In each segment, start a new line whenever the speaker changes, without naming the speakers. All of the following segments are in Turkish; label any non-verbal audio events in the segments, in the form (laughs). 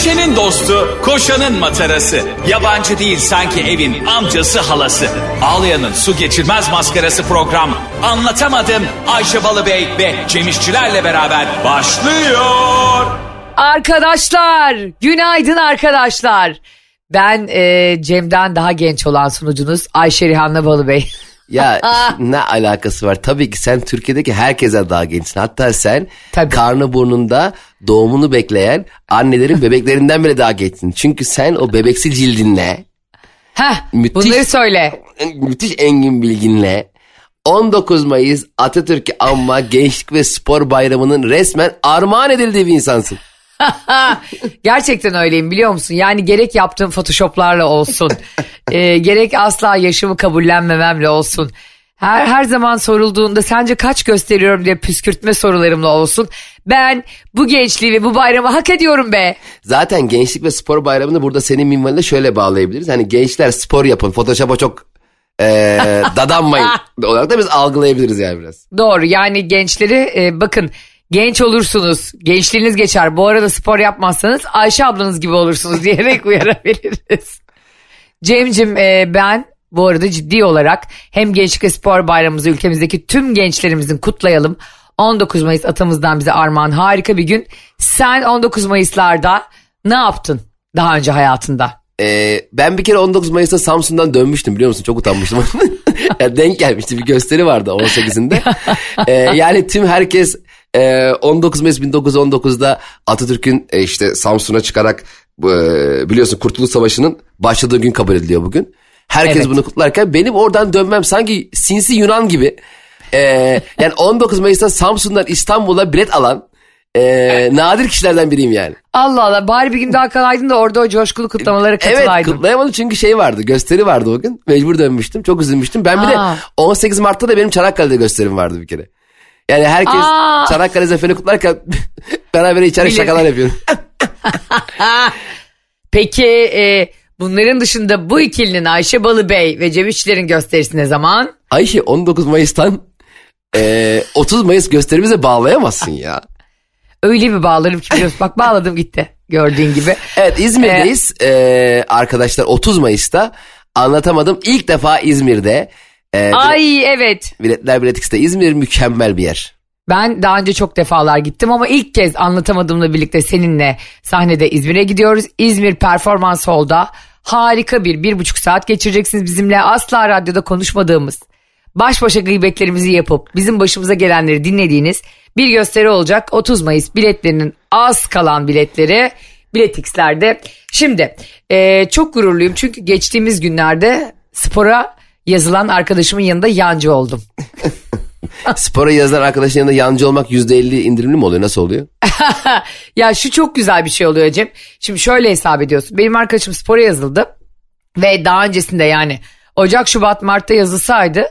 Ayşe'nin dostu, koşanın matarası. Yabancı değil sanki evin amcası halası. Ağlayan'ın su geçirmez maskarası program. Anlatamadım Ayşe Balıbey ve Cemişçilerle beraber başlıyor.
Arkadaşlar, günaydın arkadaşlar. Ben e, Cem'den daha genç olan sunucunuz Ayşe Rihanna Balıbey. (laughs)
Ya (laughs) ne alakası var? Tabii ki sen Türkiye'deki herkese daha gençsin. Hatta sen
Tabii.
karnı burnunda doğumunu bekleyen annelerin (laughs) bebeklerinden bile daha gençsin. Çünkü sen o bebeksi cildinle,
Heh,
Müthiş.
bunları söyle.
müthiş engin bilginle 19 Mayıs Atatürk'ü anma Gençlik ve Spor Bayramı'nın resmen armağan edildiği bir insansın. (laughs)
Gerçekten öyleyim biliyor musun? Yani gerek yaptığım photoshoplarla olsun, (laughs) e, gerek asla yaşımı kabullenmememle olsun. Her, her zaman sorulduğunda sence kaç gösteriyorum diye püskürtme sorularımla olsun. Ben bu gençliği ve bu bayramı hak ediyorum be.
Zaten Gençlik ve Spor Bayramı'nı burada senin minvalinde şöyle bağlayabiliriz. Hani gençler spor yapın, Photoshop'a çok eee dadanmayın (laughs) olarak da biz algılayabiliriz yani biraz.
Doğru yani gençleri e, bakın genç olursunuz, gençliğiniz geçer. Bu arada spor yapmazsanız Ayşe ablanız gibi olursunuz (laughs) diyerek uyarabiliriz. Cem'cim e, ben bu arada ciddi olarak hem Gençlik ve Spor Bayramımızı ülkemizdeki tüm gençlerimizin kutlayalım. 19 Mayıs atamızdan bize armağan harika bir gün. Sen 19 Mayıs'larda ne yaptın daha önce hayatında?
Ee, ben bir kere 19 Mayıs'ta Samsun'dan dönmüştüm biliyor musun? Çok utanmıştım. (laughs) Yani denk gelmişti bir gösteri vardı 18'inde. Ee, (laughs) yani tüm herkes e, 19 Mayıs 1919'da Atatürk'ün e, işte Samsun'a çıkarak e, biliyorsun Kurtuluş Savaşı'nın başladığı gün kabul ediliyor bugün. Herkes
Evet.
bunu kutlarken benim oradan dönmem sanki sinsi Yunan gibi. Ee, (laughs) yani 19 Mayıs'ta Samsun'dan İstanbul'a bilet alan e, nadir kişilerden biriyim yani.
Allah Allah bari bir gün daha kalaydın da orada o coşkulu kutlamalara
Evet
katılaydın.
kutlayamadım çünkü şey vardı gösteri vardı o gün. Mecbur dönmüştüm çok üzülmüştüm. Ben bir
Aa.
de 18 Mart'ta da benim Çanakkale'de gösterim vardı bir kere. Yani herkes
Aa.
Çanakkale Zaferi'ni kutlarken (laughs) beraber içeri
Bilir.
şakalar yapıyorum. (laughs)
Peki e, bunların dışında bu ikilinin Ayşe Balıbey ve Cem İşçilerin gösterisi ne zaman?
Ayşe 19 Mayıs'tan eee, 30 Mayıs gösterimize bağlayamazsın ya.
Öyle bir bağlarım ki biliyorsun. Bak bağladım gitti gördüğün gibi. (laughs)
Evet İzmir'deyiz Eee, arkadaşlar 30 Mayıs'ta anlatamadım ilk defa İzmir'de. Eee,
Ay evet.
Biletler Bilet X'te İzmir mükemmel bir yer.
Ben daha önce çok defalar gittim ama ilk kez anlatamadığımla birlikte seninle sahnede İzmir'e gidiyoruz. İzmir Performans Hall'da harika bir bir buçuk saat geçireceksiniz bizimle. Asla radyoda konuşmadığımız baş başa gıybetlerimizi yapıp bizim başımıza gelenleri dinlediğiniz bir gösteri olacak. 30 Mayıs biletlerinin az kalan biletleri Bilet X'lerde. Şimdi e, çok gururluyum çünkü geçtiğimiz günlerde spora yazılan arkadaşımın yanında yancı oldum. (laughs)
Spora yazılan arkadaşın yanında yancı olmak %50 indirimli mi oluyor? Nasıl oluyor? (laughs)
ya şu çok güzel bir şey oluyor Cem. Şimdi şöyle hesap ediyorsun. Benim arkadaşım spora yazıldı ve daha öncesinde yani Ocak, Şubat, Mart'ta yazılsaydı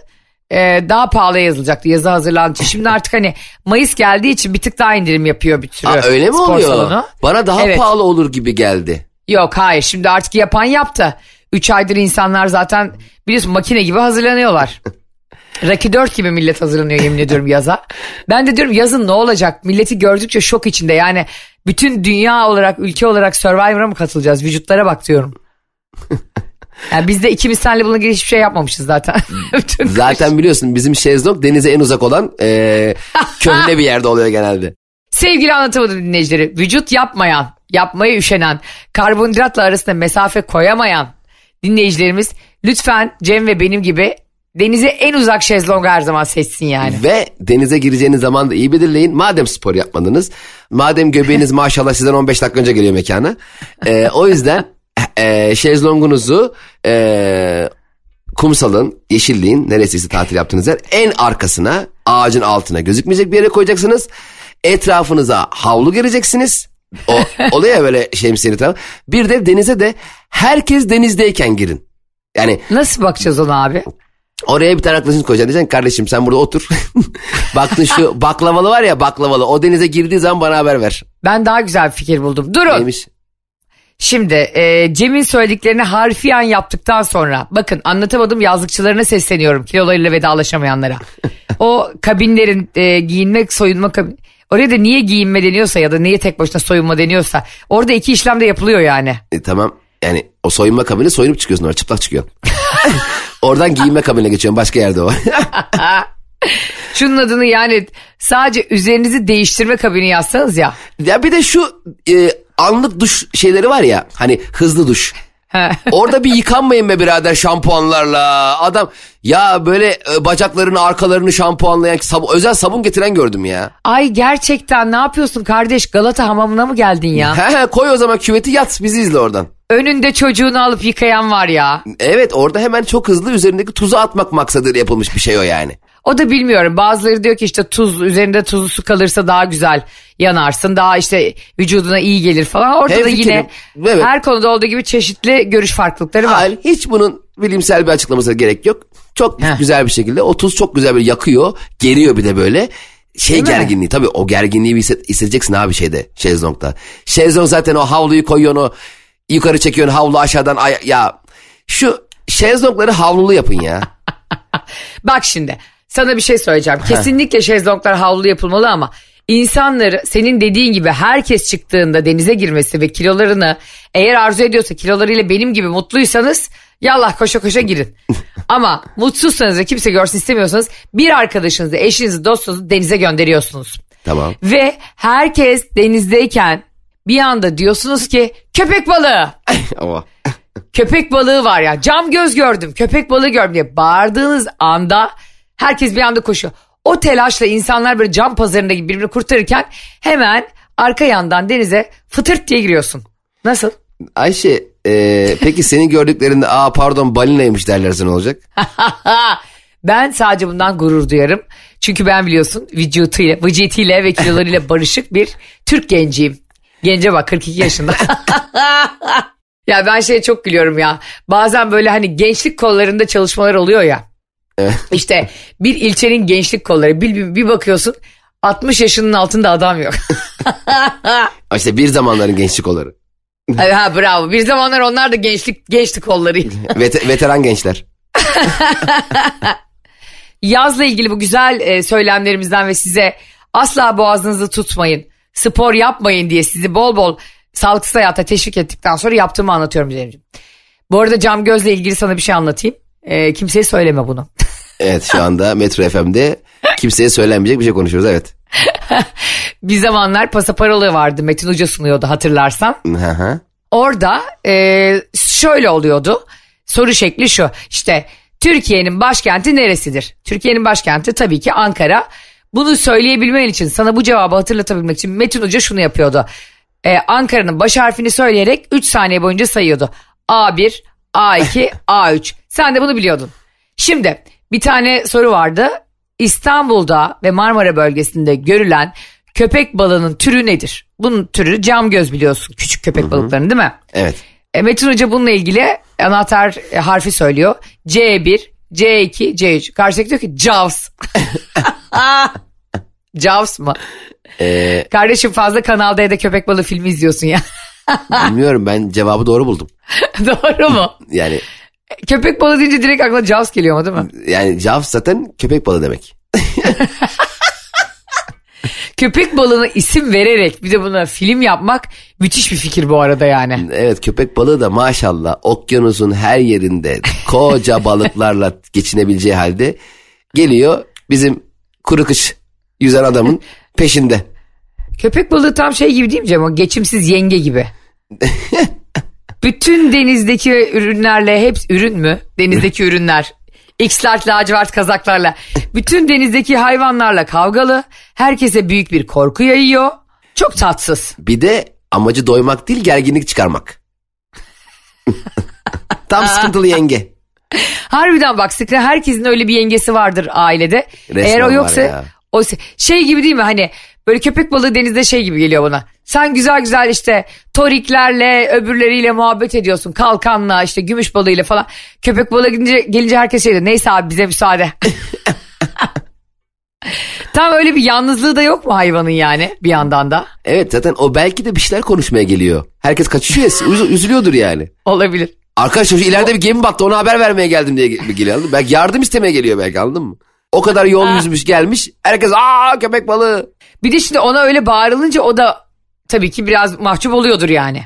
e, daha pahalı yazılacaktı yazı hazırlandı. Şimdi (laughs) artık hani Mayıs geldiği için bir tık daha indirim yapıyor bir sürü
Aa, öyle mi
spor
oluyor?
salonu.
Bana daha
Evet.
pahalı olur gibi geldi.
Yok hayır şimdi artık yapan yaptı. 3 aydır insanlar zaten biliyorsun makine gibi hazırlanıyorlar. (laughs) Rocky 4 gibi millet hazırlanıyor yemin ediyorum yaza. Ben de diyorum yazın ne olacak? Milleti gördükçe şok içinde yani bütün dünya olarak ülke olarak Survivor'a mı katılacağız? Vücutlara bak diyorum. (laughs) Yani biz de ikimiz senle bununla ilgili hiçbir şey yapmamışız zaten. (laughs)
Zaten biliyorsun bizim şezlong denize en uzak olan eee köhne bir yerde oluyor genelde.
Sevgili anlatamadım dinleyicileri. Vücut yapmayan, yapmaya üşenen, karbonhidratla arasında mesafe koyamayan dinleyicilerimiz lütfen Cem ve benim gibi denize en uzak şezlongu her zaman seçsin yani.
Ve denize gireceğiniz zaman da iyi belirleyin. Madem spor yapmadınız, madem göbeğiniz (laughs) maşallah sizden 15 dakika önce geliyor mekana. eee, o yüzden eee şezlongunuzu eee kumsalın, yeşilliğin neresiyse tatil yaptığınız yer en arkasına ağacın altına gözükmeyecek bir yere koyacaksınız. Etrafınıza havlu gereceksiniz. O oluyor ya böyle şemsiyeli taraf. Bir de denize de herkes denizdeyken girin. Yani
Nasıl bakacağız ona abi?
oraya bir tane arkadaşını koyacaksın. Diyeceksin kardeşim sen burada otur. (laughs) Baktın şu (laughs) baklavalı var ya baklavalı. O denize girdiği zaman bana haber ver.
Ben daha güzel bir fikir buldum. Durun.
Neymiş?
Şimdi e, Cem'in söylediklerini harfiyen yaptıktan sonra bakın anlatamadım yazlıkçılarına sesleniyorum kilolarıyla vedalaşamayanlara. (laughs) o kabinlerin e, giyinmek soyunma kabin Oraya da niye giyinme deniyorsa ya da niye tek başına soyunma deniyorsa orada iki işlem de yapılıyor yani.
E, tamam yani o soyunma kabini soyunup çıkıyorsun orada çıplak çıkıyorsun. (laughs) Oradan giyinme kabinine geçiyorsun başka yerde o. (laughs)
Şunun adını yani sadece üzerinizi değiştirme kabini yazsanız ya.
ya bir de şu e, anlık duş şeyleri var ya hani hızlı duş. Orada bir yıkanmayın be birader şampuanlarla. Adam ya böyle e, bacaklarını arkalarını şampuanlayan sab- özel sabun getiren gördüm ya.
Ay gerçekten ne yapıyorsun kardeş Galata hamamına mı geldin ya?
He he koy o zaman küveti yat bizi izle oradan.
Önünde çocuğunu alıp yıkayan var ya.
Evet orada hemen çok hızlı üzerindeki tuzu atmak maksadıyla yapılmış bir şey o yani.
O da bilmiyorum. Bazıları diyor ki işte tuz üzerinde tuzlu su kalırsa daha güzel yanarsın. Daha işte vücuduna iyi gelir falan. Orada da
Hemfikirim.
yine
Evet.
her konuda olduğu gibi çeşitli görüş farklılıkları var.
Hayır hiç bunun bilimsel bir açıklamasına gerek yok. Çok
Heh.
güzel bir şekilde o tuz çok güzel böyle yakıyor geriyor bir de böyle. Şey
Değil mi?
gerginliği tabii o gerginliği bir hisset, hissedeceksin abi şeyde şezlongda. Şezlong zaten o havluyu koyuyorsun o yukarı çekiyorsun havlu aşağıdan ay- ya şu şezlongları havlulu yapın ya. (laughs)
Bak şimdi sana bir şey söyleyeceğim. Kesinlikle şezlonglar havlu yapılmalı ama insanları senin dediğin gibi herkes çıktığında denize girmesi ve kilolarını eğer arzu ediyorsa kilolarıyla benim gibi mutluysanız yallah koşa koşa girin. (laughs) ama mutsuzsanız ve kimse görsün istemiyorsanız bir arkadaşınızı, eşinizi, dostunuzu denize gönderiyorsunuz.
Tamam.
Ve herkes denizdeyken bir anda diyorsunuz ki köpek balığı. (laughs)
Ama
köpek balığı var ya cam göz gördüm köpek balığı gördüm diye bağırdığınız anda herkes bir anda koşuyor. O telaşla insanlar böyle cam pazarında gibi birbirini kurtarırken hemen arka yandan denize fıtırt diye giriyorsun. Nasıl?
Ayşe e, peki senin gördüklerinde aa pardon balinaymış derlerse ne olacak? (laughs)
ben sadece bundan gurur duyarım. Çünkü ben biliyorsun vücutuyla, vücutuyla ve kilolarıyla (laughs) barışık bir Türk genciyim. Gence bak 42 yaşında. (laughs) ya ben şeye çok gülüyorum ya. Bazen böyle hani gençlik kollarında çalışmalar oluyor ya. İşte bir ilçenin gençlik kolları bir, bir, bir bakıyorsun 60 yaşının altında adam yok. (laughs)
İşte bir zamanların gençlik kolları.
ha bravo. Bir zamanlar onlar da gençlik gençlik kollarıydı. (laughs)
Vet- veteran gençler. (laughs)
Yazla ilgili bu güzel e, söylemlerimizden ve size asla boğazınızı tutmayın, spor yapmayın diye sizi bol bol sağlıksız hayata teşvik ettikten sonra yaptığımı anlatıyorum Cemciğim. Bu arada cam gözle ilgili sana bir şey anlatayım. E, kimseye söyleme bunu.
Evet şu anda Metro FM'de kimseye söylenmeyecek bir şey konuşuyoruz evet. (laughs)
bir zamanlar pasaparolu vardı Metin Hoca sunuyordu hatırlarsan.
Hı hı.
Orada e, şöyle oluyordu. Soru şekli şu işte Türkiye'nin başkenti neresidir? Türkiye'nin başkenti tabii ki Ankara. Bunu söyleyebilmen için sana bu cevabı hatırlatabilmek için Metin Hoca şunu yapıyordu. E, Ankara'nın baş harfini söyleyerek 3 saniye boyunca sayıyordu. A1, A2, A3. Sen de bunu biliyordun. Şimdi bir tane soru vardı. İstanbul'da ve Marmara bölgesinde görülen köpek balığının türü nedir? Bunun türü cam göz biliyorsun küçük köpek balıklarının değil mi?
Evet.
E, Metin Hoca bununla ilgili anahtar e, harfi söylüyor. C1, C2, C3. Karşıdaki diyor ki Jaws. (laughs) Jaws mı?
Ee,
Kardeşim fazla Kanal D'de köpek balığı filmi izliyorsun ya. (laughs)
bilmiyorum ben cevabı doğru buldum.
Doğru mu?
Yani
Köpek balığı deyince direkt aklına Jaws geliyor mu değil mi?
yani Jaws zaten köpek balığı demek. (laughs)
Köpek balığına isim vererek bir de buna film yapmak müthiş bir fikir bu arada yani.
Evet köpek balığı da maşallah okyanusun her yerinde koca (laughs) balıklarla geçinebileceği halde geliyor bizim kuru kış yüzen adamın peşinde.
Köpek balığı tam şey gibi değil mi Cem? O geçimsiz yenge gibi. (laughs) Bütün denizdeki ürünlerle hepsi ürün mü? Denizdeki ürünler. X-large lacivert kazaklarla. Bütün denizdeki hayvanlarla kavgalı. Herkese büyük bir korku yayıyor. Çok tatsız.
Bir de amacı doymak değil gerginlik çıkarmak. (laughs) Tam sıkıntılı yenge.
Harbiden bak sıkı herkesin öyle bir yengesi vardır ailede.
Resmen
Eğer o yoksa
ya.
o şey gibi değil mi hani böyle köpek balığı denizde şey gibi geliyor bana. Sen güzel güzel işte toriklerle öbürleriyle muhabbet ediyorsun. Kalkanla işte gümüş balığıyla falan. Köpek balığı gelince, gelince herkes şey diyor. Neyse abi bize müsaade. (laughs) Tam öyle bir yalnızlığı da yok mu hayvanın yani bir yandan da?
Evet zaten o belki de bir şeyler konuşmaya geliyor. Herkes kaçışıyor ya üz- üzülüyordur yani.
Olabilir.
Arkadaşlar şu ileride bir gemi battı ona haber vermeye geldim diye ge- geliyor. anladın mı? Belki yardım istemeye geliyor belki anladın mı? O kadar yol yüzmüş gelmiş. Herkes aa köpek balığı.
Bir de şimdi ona öyle bağırılınca o da tabii ki biraz mahcup oluyordur yani.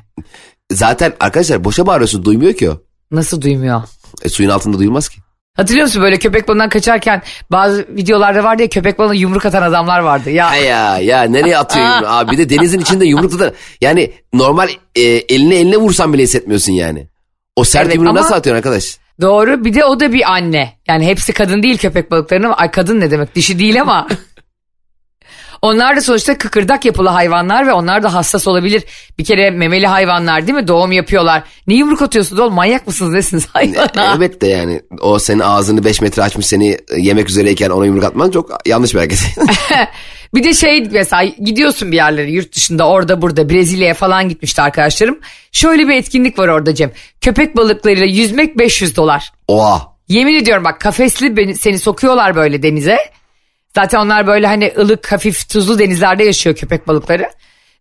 Zaten arkadaşlar boşa bağırıyorsun duymuyor ki o.
Nasıl duymuyor?
E, suyun altında duyulmaz ki.
Hatırlıyor musun böyle köpek balığından kaçarken bazı videolarda vardı ya köpek balığına yumruk atan adamlar vardı. Ya
Ha ya ya nereye atıyor yumruğu? Abi bir de denizin içinde yumruk da yani normal e, eline eline vursan bile hissetmiyorsun yani. O sert
Evet,
yumruğu nasıl atıyorsun arkadaş?
doğru bir de o da bir anne. Yani hepsi kadın değil köpek balıklarının. Ay kadın ne demek dişi değil ama. (laughs) Onlar da sonuçta kıkırdak yapılı hayvanlar ve onlar da hassas olabilir. Bir kere memeli hayvanlar değil mi? Doğum yapıyorlar. Ne yumruk atıyorsunuz oğlum manyak mısınız nesiniz (laughs) hayvana?
Evet de yani o senin ağzını 5 metre açmış seni e, yemek üzereyken ona yumruk atman çok yanlış bir hareket. (laughs) (laughs)
Bir de şey mesela gidiyorsun bir yerlere yurt dışında orada burada Brezilya'ya falan gitmişti arkadaşlarım. Şöyle bir etkinlik var orada Cem. Köpek balıklarıyla yüzmek 500 dolar.
Oha.
Yemin ediyorum bak kafesli beni, seni sokuyorlar böyle denize. Zaten onlar böyle hani ılık hafif tuzlu denizlerde yaşıyor köpek balıkları.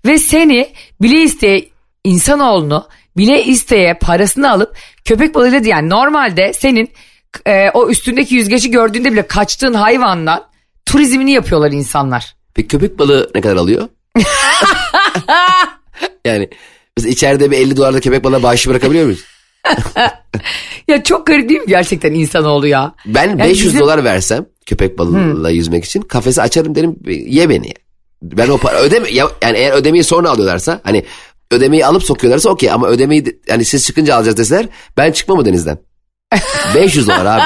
Ve seni bile isteye insanoğlunu bile isteye parasını alıp köpek balığıyla yani normalde senin e, o üstündeki yüzgeci gördüğünde bile kaçtığın hayvandan turizmini yapıyorlar insanlar.
Peki köpek balığı ne kadar alıyor? (laughs) yani mesela içeride bir 50 dolarda köpek balığına bağışı bırakabiliyor muyuz? (laughs)
Ya çok garip değil mi gerçekten insanoğlu ya?
Ben
Yani
500
bizim-
dolar versem köpek balığıyla yüzmek için kafesi açarım derim ye beni. Ben o para ödeme ya- yani eğer ödemeyi sonra alıyorlarsa hani ödemeyi alıp sokuyorlarsa okey ama ödemeyi de- yani siz çıkınca alacağız deseler ben çıkmam o denizden. (laughs) 500 dolar abi.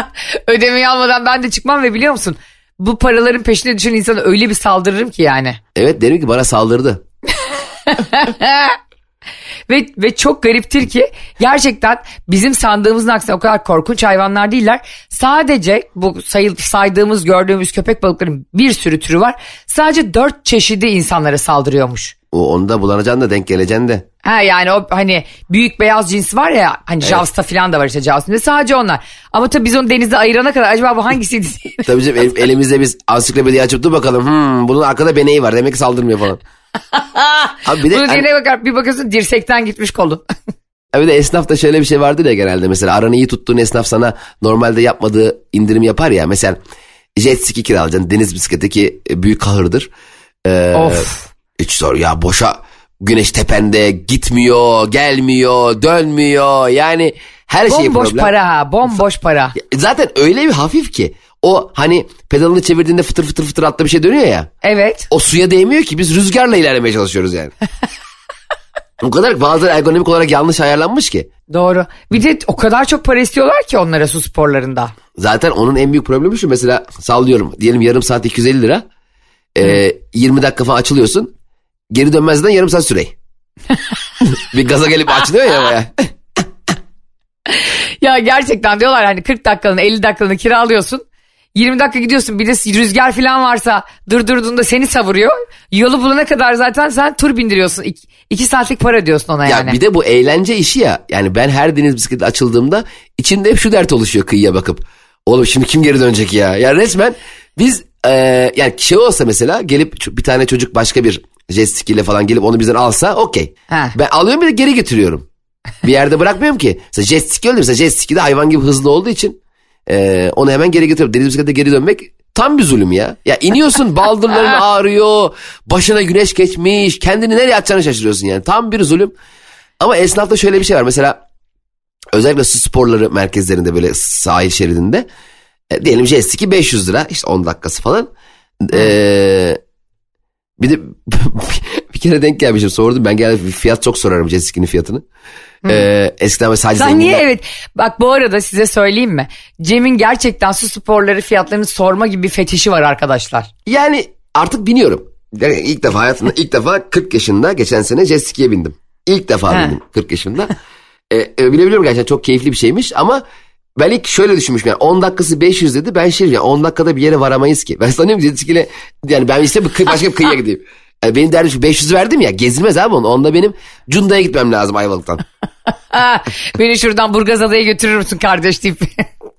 (laughs)
Ödemeyi almadan ben de çıkmam ve biliyor musun? Bu paraların peşine düşen insana öyle bir saldırırım ki yani.
Evet derim ki bana saldırdı.
Ve, ve çok gariptir ki gerçekten bizim sandığımızın aksine o kadar korkunç hayvanlar değiller. Sadece bu sayı, saydığımız gördüğümüz köpek balıklarının bir sürü türü var. Sadece dört çeşidi insanlara saldırıyormuş.
O onu da bulanacaksın da denk geleceksin de.
Ha yani o hani büyük beyaz cins var ya hani Jaws'ta falan da var işte Jaws'ta sadece onlar. Ama tabii biz onu denizde ayırana kadar acaba bu hangisiydi? (laughs)
Tabii canım el- elimizde biz ansiklopediyi açıp dur bakalım. Hmm, bunun arkada beneği var demek ki saldırmıyor falan. (laughs) Abi bir de,
Bunu
hani-
bakar bir bakıyorsun dirsekten gitmiş kolu. (laughs)
bir de esnafta şöyle bir şey vardır ya genelde mesela aranı iyi tuttuğun esnaf sana normalde yapmadığı indirim yapar ya. Mesela jet ski kiralayacaksın deniz bisikleti ki büyük kahırdır. Ee,
Of.
Hiç zor ya boşa güneş tepende gitmiyor gelmiyor dönmüyor yani her şey
Bomboş
problem.
para ha bomboş para.
Zaten öyle bir hafif ki o hani pedalını çevirdiğinde fıtır fıtır fıtır altta bir şey dönüyor ya.
Evet.
O suya değmiyor ki biz rüzgarla ilerlemeye çalışıyoruz yani. (laughs) o kadar bazıları ergonomik olarak yanlış ayarlanmış ki.
Doğru. Bir de o kadar çok para istiyorlar ki onlara su sporlarında.
Zaten onun en büyük problemi şu mesela sallıyorum diyelim yarım saat 250 lira. Ee, 20 dakika falan açılıyorsun. Geri dönmezden yarım saat süre. (laughs) bir gaza gelip açılıyor ya baya.
Ya gerçekten diyorlar hani 40 dakikalığını 50 dakikalığını kiralıyorsun. 20 dakika gidiyorsun bir de rüzgar falan varsa durdurduğunda seni savuruyor. Yolu bulana kadar zaten sen tur bindiriyorsun. 2 saatlik para ödüyorsun ona
Ya
yani.
bir de bu eğlence işi ya. Yani ben her deniz bisikleti açıldığımda içinde hep şu dert oluşuyor kıyıya bakıp. Oğlum şimdi kim geri dönecek ya? Ya resmen biz e, yani şey olsa mesela gelip bir tane çocuk başka bir jet ski ile falan gelip onu bizden alsa okey.
Ha.
Ben alıyorum bir de geri getiriyorum. Bir yerde bırakmıyorum ki. Mesela jet ski öyle mesela jet ski de hayvan gibi hızlı olduğu için e, onu hemen geri getiriyorum. Deniz bisiklete geri dönmek tam bir zulüm ya. Ya iniyorsun (laughs) baldırların ağrıyor. Başına güneş geçmiş. Kendini nereye atacağını şaşırıyorsun yani. Tam bir zulüm. Ama esnafta şöyle bir şey var. Mesela özellikle su sporları merkezlerinde böyle sahil şeridinde e, diyelim jet ski 500 lira işte 10 dakikası falan. E, bir de (laughs) bir kere denk gelmişim sordum ben genelde fiyat çok sorarım jet ski'nin fiyatını. E, eskiden sadece
Sen niye
zenginler-
evet bak bu arada size söyleyeyim mi? Cem'in gerçekten su sporları fiyatlarını sorma gibi bir fetişi var arkadaşlar.
Yani artık biniyorum. Yani ilk defa hayatımda ilk defa 40 yaşında geçen sene jet ski'ye bindim. İlk defa
He.
bindim 40 yaşında. (laughs) e, e, bilebiliyorum gerçekten çok keyifli bir şeymiş ama ben ilk şöyle düşünmüşüm yani 10 dakikası 500 dedi ben şey yani 10 dakikada bir yere varamayız ki. Ben sanıyorum jet ski'yle yani ben işte bir kıy- başka bir kıyıya gideyim. (laughs) Yani benim derdim şu 500 verdim ya gezilmez abi onu. Onda benim Cunda'ya gitmem lazım Ayvalık'tan. (laughs)
Beni şuradan Burgazada'ya götürür müsün kardeş deyip.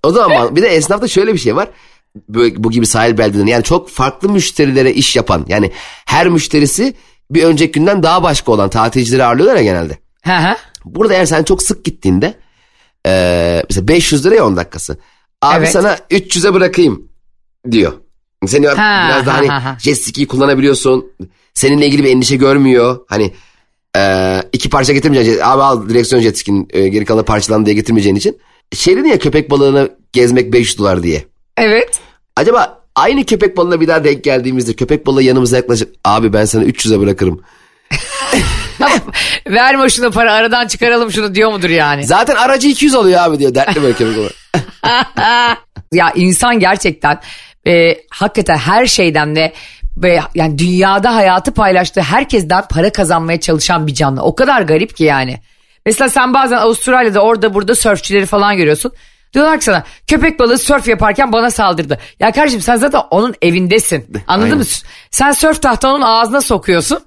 O zaman bir de esnafta şöyle bir şey var. Böyle, bu gibi sahil beldelerinde yani çok farklı müşterilere iş yapan yani her müşterisi bir önceki günden daha başka olan tatilcileri ağırlıyorlar ya genelde. Burada eğer sen çok sık gittiğinde eee mesela 500 liraya 10 dakikası. Abi
Evet.
sana 300'e bırakayım diyor. Seni
Ha,
biraz daha
ha,
hani
ha,
jet ski'yi kullanabiliyorsun. Seninle ilgili bir endişe görmüyor. Hani e, iki parça getirmeyeceksin. Abi al direksiyon jet ski'nin e, geri kalan parçalan diye getirmeyeceğin için. Dedin ya köpek balığını gezmek 500 dolar diye.
Evet.
Acaba aynı köpek balığına bir daha denk geldiğimizde köpek balığı yanımıza yaklaşıp abi ben sana 300'e bırakırım.
Verme şunu para aradan çıkaralım şunu diyor mudur yani?
Zaten aracı 200 alıyor abi diyor dertli böyle köpek balığı. (laughs)
ya insan gerçekten e, hakikaten her şeyden de ve yani dünyada hayatı paylaştığı herkesten para kazanmaya çalışan bir canlı. O kadar garip ki yani. Mesela sen bazen Avustralya'da orada burada sörfçüleri falan görüyorsun. Diyorlar ki sana köpek balığı sörf yaparken bana saldırdı. Ya kardeşim sen zaten onun evindesin. (laughs) Anladın
Aynen.
mı? Sen sörf tahtanı onun ağzına sokuyorsun.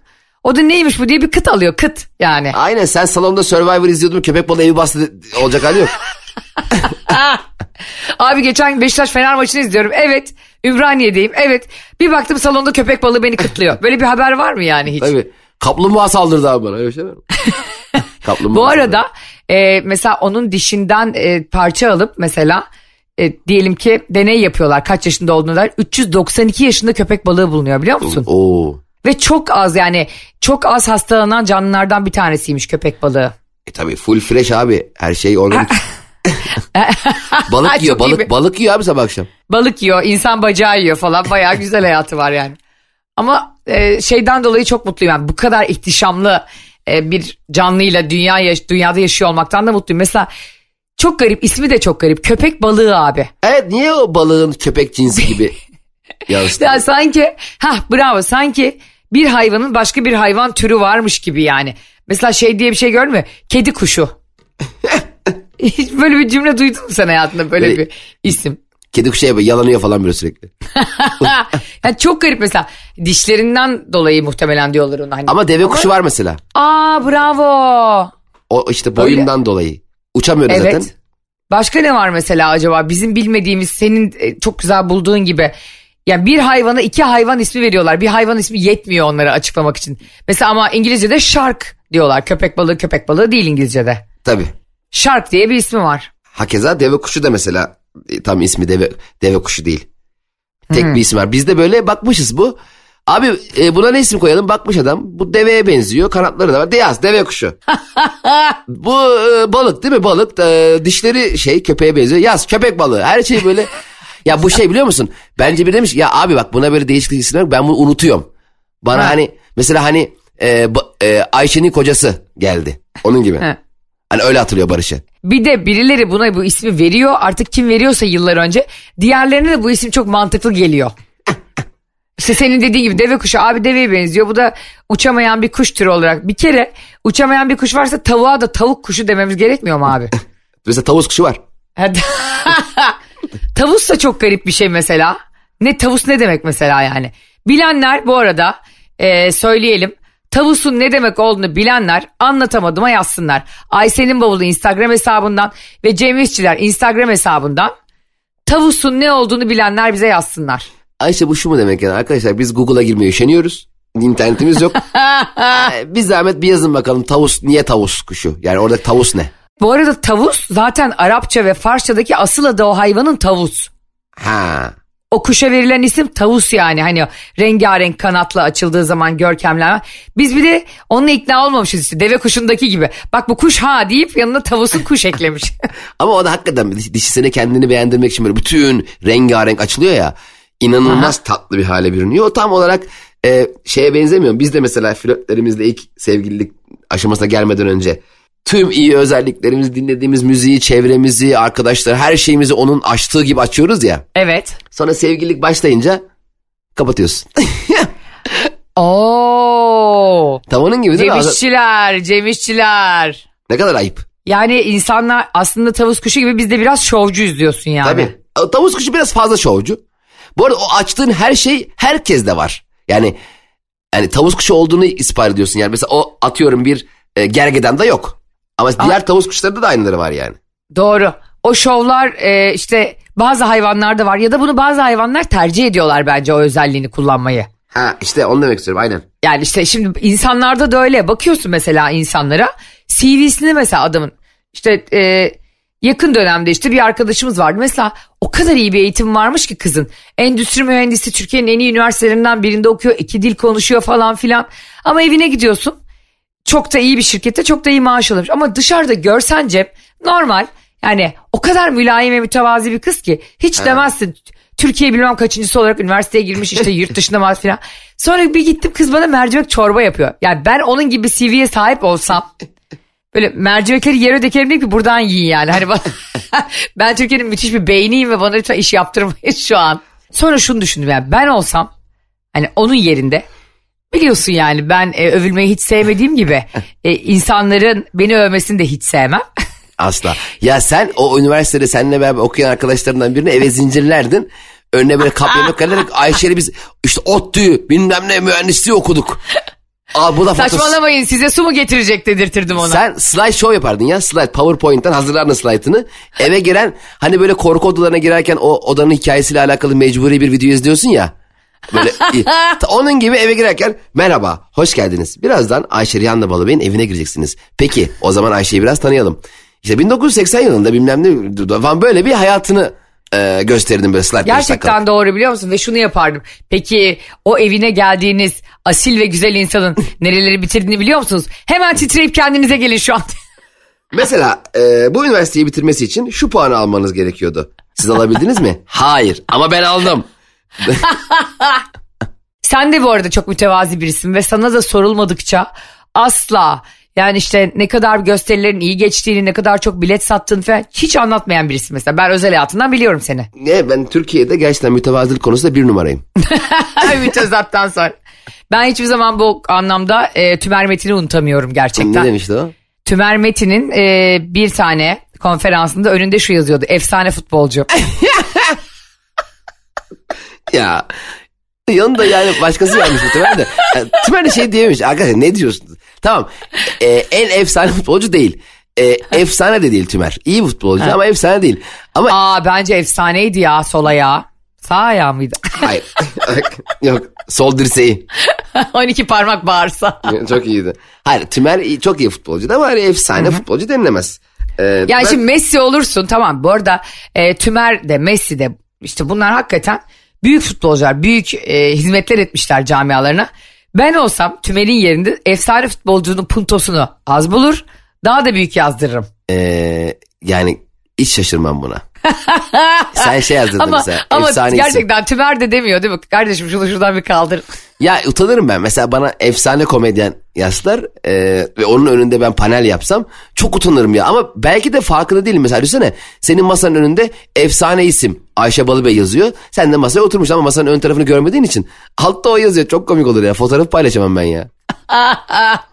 O da neymiş bu diye bir kıt alıyor kıt yani.
Aynen sen salonda Survivor izliyordun köpek balığı evi bastı olacak hali yok. (laughs)
Abi geçen Beşiktaş Fener maçını izliyorum. Evet Ümraniye'deyim. Evet bir baktım salonda köpek balığı beni kıtlıyor. Böyle bir haber var mı yani hiç?
Tabii. Kaplumbağa saldırdı abi bana öyle şey var mı? (laughs) Kaplumbağa
Bu arada e, mesela onun dişinden e, parça alıp mesela e, diyelim ki deney yapıyorlar kaç yaşında olduğunu der. 392 yaşında köpek balığı bulunuyor biliyor musun?
Oo.
Ve çok az yani çok az hastalanan canlılardan bir tanesiymiş köpek balığı.
E tabii full fresh abi. Her şey organik. (laughs) balık yiyor balık balık yiyor abi sabah akşam.
Balık yiyor, insan bacağı yiyor falan. Bayağı güzel hayatı var yani. Ama e, şeyden dolayı çok mutluyum. Yani bu kadar ihtişamlı e, bir canlıyla dünya yaş- dünyada yaşıyor olmaktan da mutluyum. Mesela çok garip, ismi de çok garip. Köpek balığı abi.
Evet niye o balığın köpek cinsi gibi (laughs) yansıtıyor?
Ya sanki, ha bravo sanki bir hayvanın başka bir hayvan türü varmış gibi yani. Mesela şey diye bir şey görmüyor. Kedi kuşu. (laughs) Hiç böyle bir cümle duydun mu sen hayatında böyle
Böyle-
bir isim?
Kedi kuşu yapıyor, yalanıyor falan böyle sürekli. (laughs)
yani çok garip mesela dişlerinden dolayı muhtemelen diyorlar ona. Hani.
Ama deve kuşu var mesela.
Aa bravo.
O işte boyundan dolayı. Uçamıyor
Evet.
zaten.
Başka ne var mesela acaba bizim bilmediğimiz senin e, çok güzel bulduğun gibi. Yani bir hayvana iki hayvan ismi veriyorlar. Bir hayvan ismi yetmiyor onlara açıklamak için. Mesela ama İngilizce'de shark diyorlar. Köpek balığı köpek balığı değil İngilizce'de.
Tabii.
Shark diye bir ismi var.
Hakeza deve kuşu da mesela e, tam ismi deve deve kuşu değil. Tek
Hmm.
bir isim var. Biz de böyle bakmışız bu. Abi e, buna ne isim koyalım? Bakmış adam. Bu deveye benziyor. Kanatları da var. Deyaz deve kuşu. (laughs) bu e, balık değil mi? Balık. E, dişleri şey köpeğe benziyor. Yaz köpek balığı. Her şey böyle. (laughs) ya bu şey biliyor musun? Bence bir demiş ya abi bak buna böyle değişik isimler yok. ben bunu unutuyorum. Bana
Ha.
hani mesela hani e, e, Ayşe'nin kocası geldi. Onun gibi. (laughs) Hani öyle hatırlıyor Barış'ı.
Bir de birileri buna bu ismi veriyor. Artık kim veriyorsa yıllar önce. Diğerlerine de bu isim çok mantıklı geliyor. (laughs) İşte senin dediğin gibi deve kuşu abi deveye benziyor. Bu da uçamayan bir kuş türü olarak. Bir kere uçamayan bir kuş varsa tavuğa da tavuk kuşu dememiz gerekmiyor mu abi? (laughs)
Mesela tavus kuşu var.
Tavus da çok garip bir şey mesela. Ne tavus ne demek mesela yani? Bilenler bu arada e, söyleyelim. Tavusun ne demek olduğunu bilenler anlatamadığıma yazsınlar. Ayşe'nin bavulu Instagram hesabından ve Cem İşçiler Instagram hesabından tavusun ne olduğunu bilenler bize yazsınlar.
Ayşe bu şu mu demek yani arkadaşlar biz Google'a girmeye üşeniyoruz. İnternetimiz yok. (laughs) Ee, bir zahmet bir yazın bakalım tavus niye tavus kuşu? Yani orada tavus ne?
Bu arada tavus zaten Arapça ve Farsçadaki asıl adı o hayvanın tavus.
Ha.
O kuşa verilen isim tavus yani hani rengarenk kanatlı açıldığı zaman görkemler. Biz bir de onunla ikna olmamışız işte deve kuşundaki gibi. Bak bu kuş ha deyip yanına tavusun kuş (laughs) eklemiş.
Ama o da hakikaten diş- dişisine kendini beğendirmek için böyle bütün rengarenk açılıyor ya. İnanılmaz tatlı bir hale bürünüyor. O tam olarak e, şeye benzemiyor. Biz de mesela flörtlerimizle ilk sevgililik aşamasına gelmeden önce tüm iyi özelliklerimizi, dinlediğimiz müziği, çevremizi, arkadaşlar her şeyimizi onun açtığı gibi açıyoruz ya.
evet.
Sonra sevgililik başlayınca kapatıyorsun. (laughs)
Oo.
Tam onun gibi değil mi?
Cemişçiler, cemişçiler.
Ne kadar ayıp.
Yani insanlar aslında tavus kuşu gibi biz de biraz şovcuyuz diyorsun yani.
Tabii. O Tavus kuşu biraz fazla şovcu. Bu arada o açtığın her şey herkeste var. Yani yani tavus kuşu olduğunu ispat ediyorsun. Yani mesela o atıyorum bir e, gergedan da yok. Ama diğer tavus kuşlarında da aynıları var yani.
Doğru. O şovlar e, işte bazı hayvanlarda var ya da bunu bazı hayvanlar tercih ediyorlar bence o özelliğini kullanmayı.
Ha işte onu demek istiyorum aynen.
Yani işte şimdi insanlarda da öyle bakıyorsun mesela insanlara CV'sini mesela adamın işte e, yakın dönemde işte bir arkadaşımız vardı. Mesela o kadar iyi bir eğitim varmış ki kızın. Endüstri mühendisi Türkiye'nin en iyi üniversitelerinden birinde okuyor. iki dil konuşuyor falan filan. Ama evine gidiyorsun. Çok da iyi bir şirkette çok da iyi maaş alıyormuş. Ama dışarıda görsen Cem normal. Yani o kadar mülayim ve mütevazi bir kız ki hiç demezsin. Türkiye bilmem kaçıncısı olarak üniversiteye girmiş işte (laughs) yurt dışında var filan. Sonra bir gittim kız bana mercimek çorba yapıyor. Yani ben onun gibi CV'ye sahip olsam böyle mercimekleri yere dökerim değil ki buradan yiyin yani. Hani bana, (laughs) ben Türkiye'nin müthiş bir beyniyim ve bana lütfen iş yaptırmayın şu an. Sonra şunu düşündüm yani ben olsam hani onun yerinde biliyorsun yani ben e, övülmeyi hiç sevmediğim gibi e, insanların beni övmesini de hiç sevmem. (laughs)
Asla. Ya sen o üniversitede seninle beraber okuyan arkadaşlarından birini eve zincirlerdin. Önüne böyle kap yemek vererek Ayşe'yle biz işte ODTÜ bilmem ne mühendisliği okuduk. Aa, bu da fotoğraf-
Saçmalamayın size su mu getirecek dedirtirdim ona.
Sen slide show yapardın ya slide powerpoint'ten hazırlardın slide'ını. Eve giren hani böyle korku odalarına girerken o odanın hikayesiyle alakalı mecburi bir video izliyorsun ya. Böyle onun gibi eve girerken merhaba hoş geldiniz. Birazdan Ayşe Rihanna Balıbey'in evine gireceksiniz. Peki o zaman Ayşe'yi biraz tanıyalım. İşte 1980 yılında bilmem ne falan böyle bir hayatını e, gösterdim böyle slide
Gerçekten doğru biliyor musun? Ve şunu yapardım. Peki o evine geldiğiniz asil ve güzel insanın (laughs) nereleri bitirdiğini biliyor musunuz? Hemen titreyip kendinize gelin şu an. (laughs)
Mesela e, bu üniversiteyi bitirmesi için şu puanı almanız gerekiyordu. Siz alabildiniz mi? (laughs) Hayır ama ben aldım. (laughs)
Sen de bu arada çok mütevazi birisin ve sana da sorulmadıkça asla yani işte ne kadar gösterilerin iyi geçtiğini, ne kadar çok bilet sattığını falan hiç anlatmayan birisin mesela. Ben özel hayatından biliyorum seni.
Ne ben Türkiye'de gerçekten mütevazılık konusunda bir numarayım. (laughs)
Mütezattan sonra. Ben hiçbir zaman bu anlamda e, Tümer Metin'i unutamıyorum gerçekten.
Ne demişti o?
Tümer Metin'in e, bir tane konferansında önünde şu yazıyordu. Efsane futbolcu. (laughs)
Ya yanında yani başkası gelmiş muhtemelen de. Yani, Tümer de şey diyememiş. Arkadaşlar ne diyorsunuz? Tamam e, en efsane futbolcu değil. E, efsane de değil Tümer. İyi futbolcu ama efsane değil. Ama
Aa bence efsaneydi ya sol ayağı. Sağ ayağı mıydı?
hayır. (laughs) Yok sol dirseği. (laughs)
12 parmak bağırsa. (laughs)
Çok iyiydi. Hayır Tümer iyi- çok iyi futbolcu ama hani efsane futbolcu denilemez. E,
Yani
ben-
şimdi Messi olursun tamam bu arada e, Tümer de Messi de işte bunlar hakikaten büyük futbolcular. Büyük e, hizmetler etmişler camialarına. Ben olsam Tümer'in yerinde efsane futbolcunun puntosunu az bulur. Daha da büyük yazdırırım.
e, yani hiç şaşırmam buna. (laughs) Sen şey yazdırdın
Ama,
mesela.
ama
efsane isim.
gerçekten Tümer de demiyor değil mi? Kardeşim şunu şuradan bir kaldır.
Ya utanırım ben. Mesela bana efsane komedyen yazlar e, ve onun önünde ben panel yapsam çok utanırım ya. Ama belki de farkında değilim. Mesela düşünsene senin masanın önünde efsane isim Ayşe Balıbey yazıyor. Sen de masaya oturmuş ama masanın ön tarafını görmediğin için altta o yazıyor. Çok komik olur ya. Fotoğraf paylaşamam ben ya. (laughs)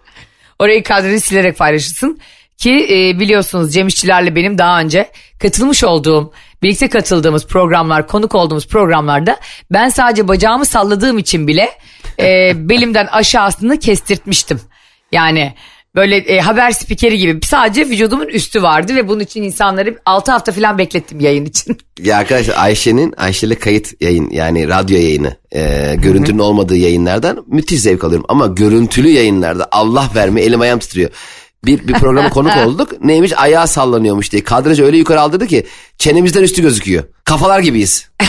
Orayı kadrını silerek paylaşırsın. Ki e, biliyorsunuz Cem İşçilerle benim daha önce katılmış olduğum, birlikte katıldığımız programlar, konuk olduğumuz programlarda ben sadece bacağımı salladığım için bile e, (laughs) belimden aşağısını kestirtmiştim. Yani böyle e, haber spikeri gibi sadece vücudumun üstü vardı ve bunun için insanları 6 hafta falan beklettim yayın için. (laughs)
Ya arkadaşlar Ayşe'nin Ayşe'yle kayıt yayın yani radyo yayını e, görüntünün olmadığı yayınlardan müthiş zevk alıyorum. Ama görüntülü yayınlarda Allah verme elim ayağım titriyor. Bir, bir programa (laughs) konuk olduk. Neymiş ayağı sallanıyormuş diye. Kadrajı öyle yukarı aldırdı ki çenemizden üstü gözüküyor. Kafalar gibiyiz. (laughs)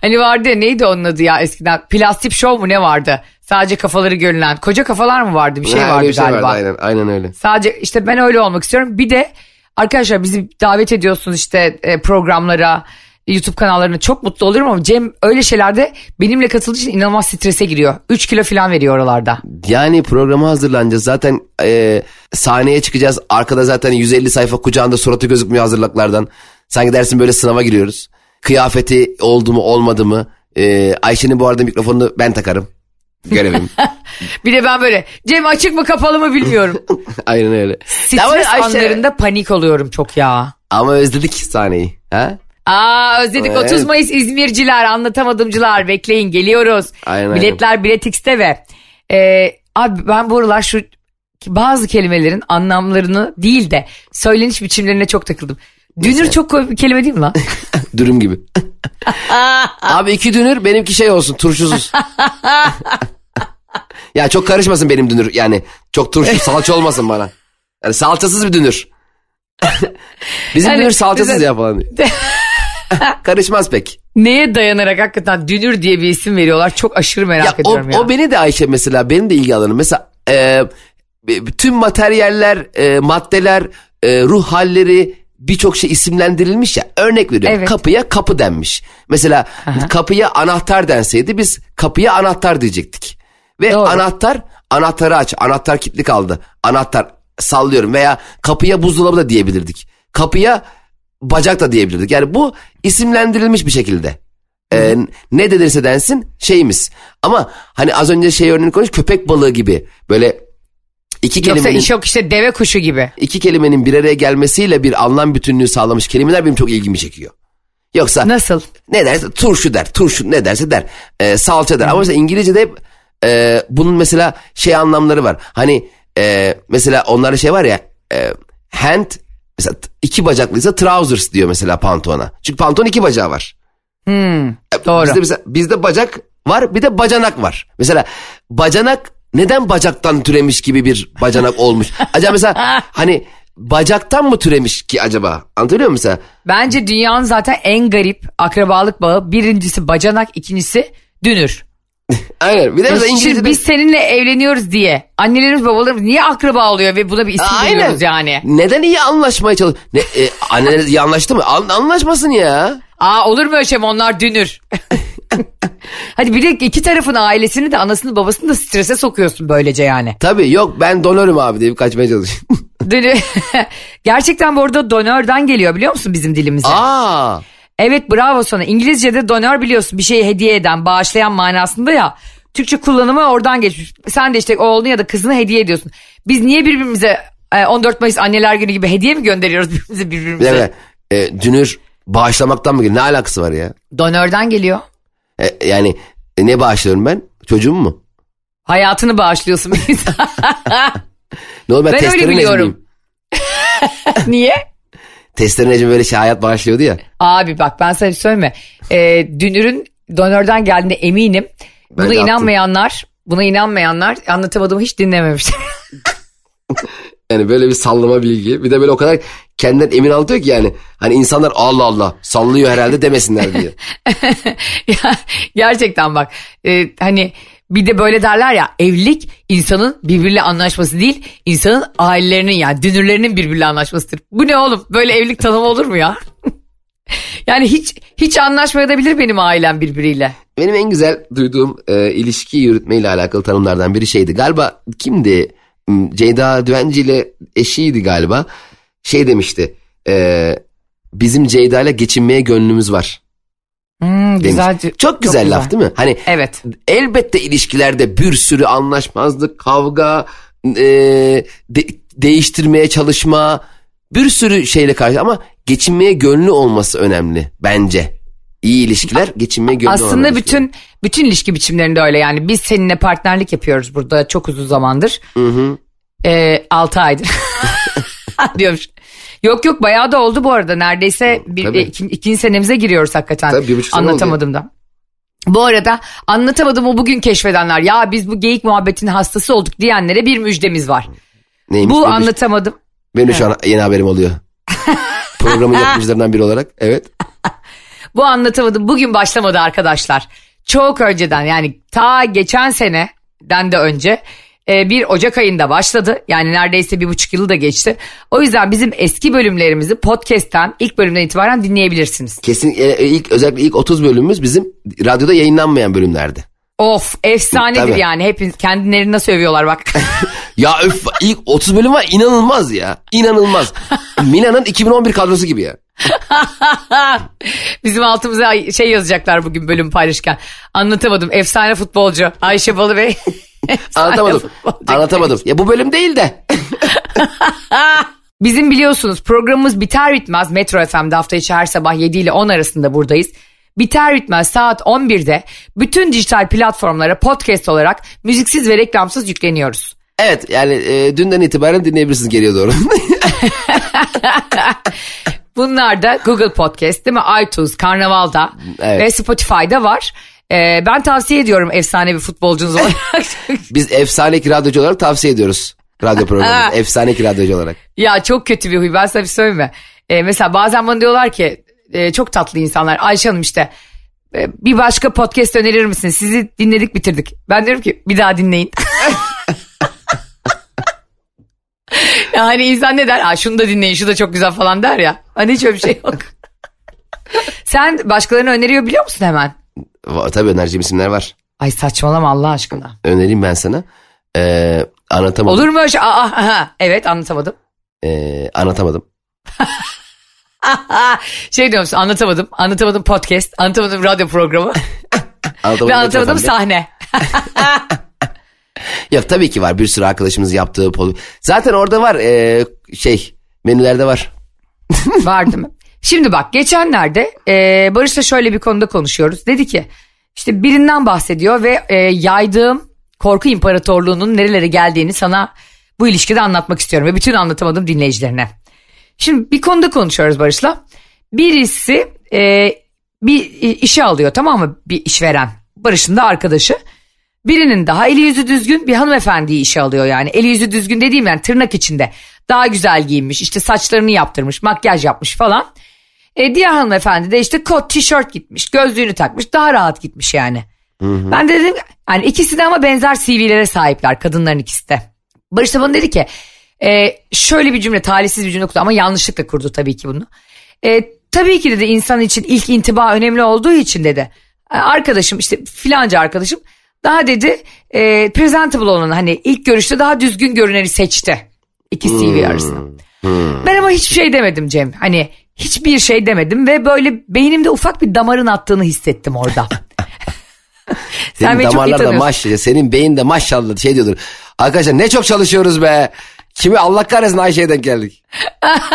Hani vardı ya neydi onun adı ya eskiden plastik show mu ne vardı? Sadece kafaları görünen koca kafalar mı vardı bir şey
Ha,
vardı
bir şey
galiba.
vardı, aynen, aynen öyle.
Sadece işte ben öyle olmak istiyorum. Bir de arkadaşlar bizi davet ediyorsunuz işte e, programlara, YouTube kanallarına çok mutlu olurum ama Cem öyle şeylerde benimle katıldığı için inanılmaz strese giriyor. 3 kilo falan veriyor oralarda.
Yani programa hazırlanacağız. Zaten e, sahneye çıkacağız. Arkada zaten 150 sayfa kucağında suratı gözükmüyor hazırlıklardan. Sanki dersin böyle sınava giriyoruz. Kıyafeti oldu mu olmadı mı? E, Ayşe'nin bu arada mikrofonunu ben takarım. Görevim. (laughs)
Bir de ben böyle Cem açık mı kapalı mı bilmiyorum. (laughs)
Aynen öyle. Ama
Stres anlarında panik oluyorum çok ya.
Ama özledik sahneyi. Ha?
Aa özledik
Evet.
30 Mayıs İzmirciler, anlatamadımcılar bekleyin geliyoruz.
Aynen,
Biletler Bilet X'te ve e, abi ben bu aralar şu bazı kelimelerin anlamlarını değil de söyleniş biçimlerine çok takıldım. Dünür çok komik bir kelime değil mi lan? (laughs)
Dürüm gibi. (laughs) Abi iki dünür benimki şey olsun turşusuz. (laughs) ya çok karışmasın benim dünür yani. Çok turşu salça olmasın bana. Yani salçasız bir dünür. Bizim
Yani
dünür salçasız
bize-
ya falan diyor. Karışmaz pek.
Neye dayanarak hakikaten dünür diye bir isim veriyorlar. Çok aşırı merak
Ya o,
ediyorum ya.
o beni de Ayşe mesela benim de ilgi alanım. Mesela e, tüm materyaller, e, maddeler, e, ruh halleri birçok şey isimlendirilmiş ya. Örnek veriyorum.
Evet.
Kapıya kapı denmiş. Mesela kapıya anahtar denseydi biz kapıya anahtar diyecektik. Ve
Doğru.
anahtar anahtarı aç. Anahtar kilitli kaldı. Anahtar sallıyorum veya kapıya buzdolabı da diyebilirdik. Kapıya bacak da diyebilirdik. Yani bu isimlendirilmiş bir şekilde. Ee, ne denirse densin şeyimiz. Ama hani az önce şey örneğini konuş köpek balığı gibi böyle iki
Yoksa
kelimenin
iş yok işte deve kuşu gibi.
iki kelimenin bir araya gelmesiyle bir anlam bütünlüğü sağlamış kelimeler benim çok ilgimi çekiyor. Yoksa
Nasıl?
ne derse turşu der, turşu ne derse der, Ee, salça der. Ama mesela İngilizce'de hep e, bunun mesela şey anlamları var. Hani e, mesela onlarda şey var ya e, hand mesela iki bacaklıysa trousers diyor mesela pantolona. Çünkü pantolon iki bacağı var.
Hmm,
E,
doğru.
Bizde, mesela, bizde bacak var bir de bacanak var. Mesela bacanak neden bacaktan türemiş gibi bir bacanak olmuş? Acaba mesela (laughs) hani bacaktan mı türemiş ki acaba? Anlatabiliyor muyum mesela?
Bence dünyanın zaten en garip akrabalık bağı birincisi bacanak ikincisi dünür. (laughs)
Aynen. Bir de mesela İngilizce'de...
biz seninle evleniyoruz diye annelerimiz babalarımız niye akraba oluyor ve buna bir isim
Aynen.
veriyoruz yani.
Neden iyi anlaşmaya çalış? Ne, e, anneler iyi anlaştı mı? An, anlaşmasın ya.
Aa olur mu öyle şey onlar dünür. (laughs) (laughs) Hadi bir de iki tarafın ailesini de anasını babasını da strese sokuyorsun böylece yani.
Tabii yok ben donörüm abi diye kaçmaya çalışıyorum. (laughs) (laughs)
Gerçekten bu arada donörden geliyor biliyor musun bizim dilimize?
Aa.
Evet bravo sana. İngilizce'de donör biliyorsun bir şeyi hediye eden, bağışlayan manasında ya. Türkçe kullanımı oradan geçmiş. Sen de işte oğlunu ya da kızını hediye ediyorsun. Biz niye birbirimize e, 14 Mayıs anneler günü gibi hediye mi gönderiyoruz birbirimize
Bir
birbirimize?
dakika. E, dünür bağışlamaktan mı geliyor? Ne alakası var ya?
Donörden geliyor.
E, yani e, ne bağışlıyorum ben? Çocuğum mu?
Hayatını bağışlıyorsun.
Ne olur ben,
Ben öyle biliyorum. (laughs) Niye?
Testere Necmi böyle şey hayat bağışlıyordu ya.
Abi bak ben sana söyleyeyim mi? Ee, dünürün donörden geldiğine eminim. Buna
Bence attın.
inanmayanlar, buna inanmayanlar anlatamadığımı hiç dinlememişler. (laughs)
Yani böyle bir sallama bilgi. Bir de böyle o kadar kendinden emin anlatıyor ki yani. Hani insanlar Allah Allah sallıyor herhalde demesinler diye. (laughs)
Ya, gerçekten bak e, hani bir de böyle derler ya evlilik insanın birbiriyle anlaşması değil insanın ailelerinin yani dünürlerinin birbiriyle anlaşmasıdır. Bu ne oğlum böyle evlilik tanımı olur mu ya? (laughs) yani hiç hiç anlaşmayabilir benim ailem birbiriyle.
Benim en güzel duyduğum e, ilişki yürütmeyle alakalı tanımlardan biri şeydi. Galiba kimdi? M, Ceyda Düvenci ile eşiydi galiba. Şey demişti. e, bizim Ceyda ile geçinmeye gönlümüz var.
Hmm, güzel.
Çok güzel laf değil mi? Hani
Evet.
elbette ilişkilerde bir sürü anlaşmazlık, kavga, e, de- değiştirmeye çalışma, bir sürü şeyle karşı ama geçinmeye gönlü olması önemli bence. İyi ilişkiler geçinmeye gönlü olan
Aslında
ilişkiler.
Bütün ilişki biçimlerinde öyle yani biz seninle partnerlik yapıyoruz burada çok uzun zamandır.
Hı hı.
Ee, 6 aydır. (laughs) diyormuş. Yok yok bayağı da oldu bu arada. Neredeyse bir,
Tabii.
iki, ikinci senemize giriyoruz hakikaten.
Tabii, bir buçuk sene oldu
Anlatamadım da. Bu arada anlatamadım o bugün keşfedenler. Ya biz bu geyik muhabbetinin hastası olduk diyenlere bir müjdemiz var.
Neymiş?
bu
Benim-
anlatamadım.
Benim şu an yeni haberim oluyor. (laughs) Programın yapımcılarından biri olarak. Evet.
Bu anlatamadım bugün başlamadı arkadaşlar. Çok önceden yani ta geçen seneden de önce e, bir Ocak ayında başladı. Yani neredeyse bir buçuk yılı da geçti. O yüzden bizim eski bölümlerimizi podcast'ten ilk bölümden itibaren dinleyebilirsiniz.
Kesin e, ilk özellikle ilk 30 bölümümüz bizim radyoda yayınlanmayan bölümlerdi.
Of efsanedir
Tabii.
yani hepiniz kendilerini nasıl övüyorlar bak. (laughs) (laughs)
Ya öf ilk 30 bölüm var inanılmaz ya. İnanılmaz. Milan'ın 2011 kadrosu gibi ya.
Bizim altımıza şey yazacaklar bugün bölüm paylaşırken. Anlatamadım efsane futbolcu Ayşe Balı Bey. (laughs)
Anlatamadım.
futbolcu.
Anlatamadım. Ya bu bölüm değil de.
Bizim biliyorsunuz programımız biter bitmez Metro FM'de hafta içi her sabah 7 ile 10 arasında buradayız. Biter bitmez saat 11'de bütün dijital platformlara podcast olarak müziksiz ve reklamsız yükleniyoruz.
Evet yani e, dünden itibaren dinleyebilirsiniz geriye doğru. (laughs)
Bunlar da Google Podcast değil mi? iTunes, Karnaval'da
Evet.
ve Spotify'da var. Ee, ben tavsiye ediyorum efsane bir futbolcunuz olarak. (laughs)
Biz efsane radyocu olarak tavsiye ediyoruz. radyo programı. (laughs) Efsane radyocu olarak.
Ya çok kötü bir huy ben sana bir söyleyeyim mi? Ee, mesela bazen bana diyorlar ki e, çok tatlı insanlar. Ayşe Hanım işte e, bir başka podcast önerir misin? Sizi dinledik bitirdik. Ben diyorum ki bir daha dinleyin. (laughs) ya hani insan ne der? Aa, şunu da dinleyin şu da çok güzel falan der ya. Hani hiç öyle bir şey yok. (laughs) Sen başkalarına öneriyor biliyor musun hemen?
Va- Tabii önereceğim isimler var.
Ay saçmalama Allah aşkına.
Önereyim ben sana. Ee, anlatamadım.
Olur mu öyle şey? Aa, aha. Evet anlatamadım.
Ee, anlatamadım. (laughs) (laughs)
şey diyor musun anlatamadım. Anlatamadım podcast. Anlatamadım radyo programı. (laughs)
Anlatamadım.
Ve anlatamadım sahne. (laughs)
Yok tabii ki var bir sürü arkadaşımız yaptığı. pol- Zaten orada var ee, şey menülerde var.
Var değil mi? Şimdi bak geçenlerde e, Barış'la şöyle bir konuda konuşuyoruz. Dedi ki işte birinden bahsediyor ve e, yaydığım korku imparatorluğunun nerelere geldiğini sana bu ilişkide anlatmak istiyorum. Ve bütün anlatamadım dinleyicilerine. Şimdi bir konuda konuşuyoruz Barış'la. Birisi e, bir işe alıyor tamam mı bir işveren. Barış'ın da arkadaşı. Birinin daha eli yüzü düzgün bir hanımefendiyi işe alıyor yani. Eli yüzü düzgün dediğim yani tırnak içinde. Daha güzel giyinmiş işte saçlarını yaptırmış makyaj yapmış falan. E, diğer hanımefendi de işte kot tişört gitmiş gözlüğünü takmış daha rahat gitmiş yani. Ben de dedim yani ikisi de ama benzer CV'lere sahipler kadınların ikisi de. Barış da bana dedi ki e, şöyle bir cümle talihsiz bir cümle kurdu ama yanlışlıkla kurdu tabii ki bunu. E, tabii ki dedi insan için ilk intiba önemli olduğu için dedi. E, Arkadaşım işte filanca arkadaşım daha dedi e, presentable olanı hani ilk görüşte daha düzgün görüneni seçti. İki CV arasında. Ben ama hiçbir şey demedim Cem. Hani hiçbir şey demedim ve böyle beynimde ufak bir damarın attığını hissettim orada. (laughs)
Senin
iyi
damarlarda
tanıyorsun.
maşallah, senin beyinde maşallah şey diyordur. Arkadaşlar ne çok çalışıyoruz be. Kimi Allah kahretsin Ayşe'ye denk geldik. (laughs)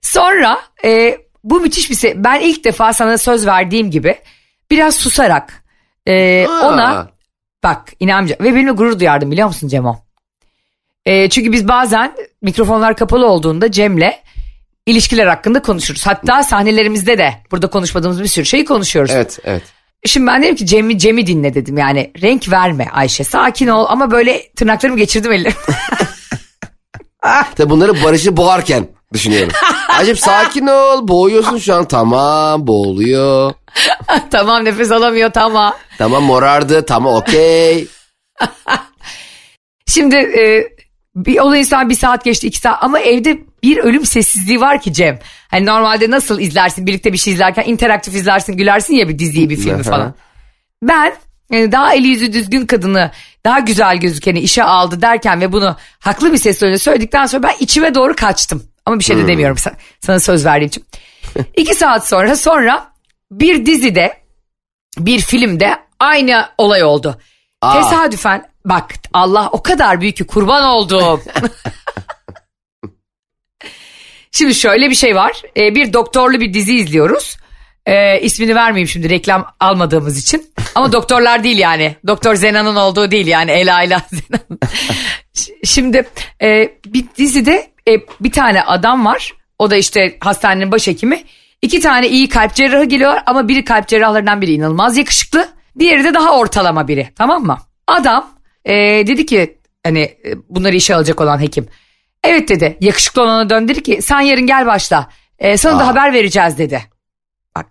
Sonra e, bu müthiş bir şey. Ben ilk defa sana söz verdiğim gibi biraz susarak e, ona bak inanca ve benimle gurur duyardım biliyor musun Cemo? E, çünkü biz bazen mikrofonlar kapalı olduğunda Cem'le ilişkiler hakkında konuşuruz. Hatta sahnelerimizde de burada konuşmadığımız bir sürü şeyi konuşuyoruz.
Evet evet.
Şimdi ben dedim ki Cem'i Cem'i dinle dedim yani renk verme Ayşe sakin ol ama böyle tırnaklarımı geçirdim ellerim.
Tabii bunları Barış'ı boğarken düşünüyorum. Acip sakin ol boğuyorsun şu an tamam boğuluyor. (laughs)
tamam nefes alamıyor tamam.
Tamam morardı tamam okey.
Şimdi e, bir olayın sonra bir saat geçti iki saat ama evde bir ölüm sessizliği var ki Cem. Hani normalde nasıl izlersin birlikte bir şey izlerken interaktif izlersin gülersin ya bir diziyi bir filmi falan. Ben e, daha eli yüzü düzgün kadını daha güzel gözükeni işe aldı derken ve bunu haklı bir sesle söyledikten sonra ben içime doğru kaçtım. Ama bir şey de demiyorum sa- sana söz verdiğim için. (laughs) İki saat sonra sonra bir dizide bir filmde aynı olay oldu.
Aa.
Tesadüfen bak Allah o kadar büyük ki kurban oldum. (laughs) şimdi şöyle bir şey var. Ee, bir doktorlu bir dizi izliyoruz. Ee, ismini vermeyeyim şimdi reklam almadığımız için. Ama (laughs) doktorlar değil yani. Doktor Zena'nın olduğu değil yani Ela ile (laughs) Zenan. Ş- Şimdi e, bir dizide e, bir tane adam var. O da işte hastanenin başhekimi. İki tane iyi kalp cerrahı geliyorlar ama biri kalp cerrahlarından biri inanılmaz yakışıklı. Diğeri de daha ortalama biri tamam mı? Adam e, dedi ki hani e, bunları işe alacak olan hekim. Evet dedi yakışıklı olana dön dedi ki sen yarın gel başla. E, sana da
Aa.
haber vereceğiz dedi. Bak.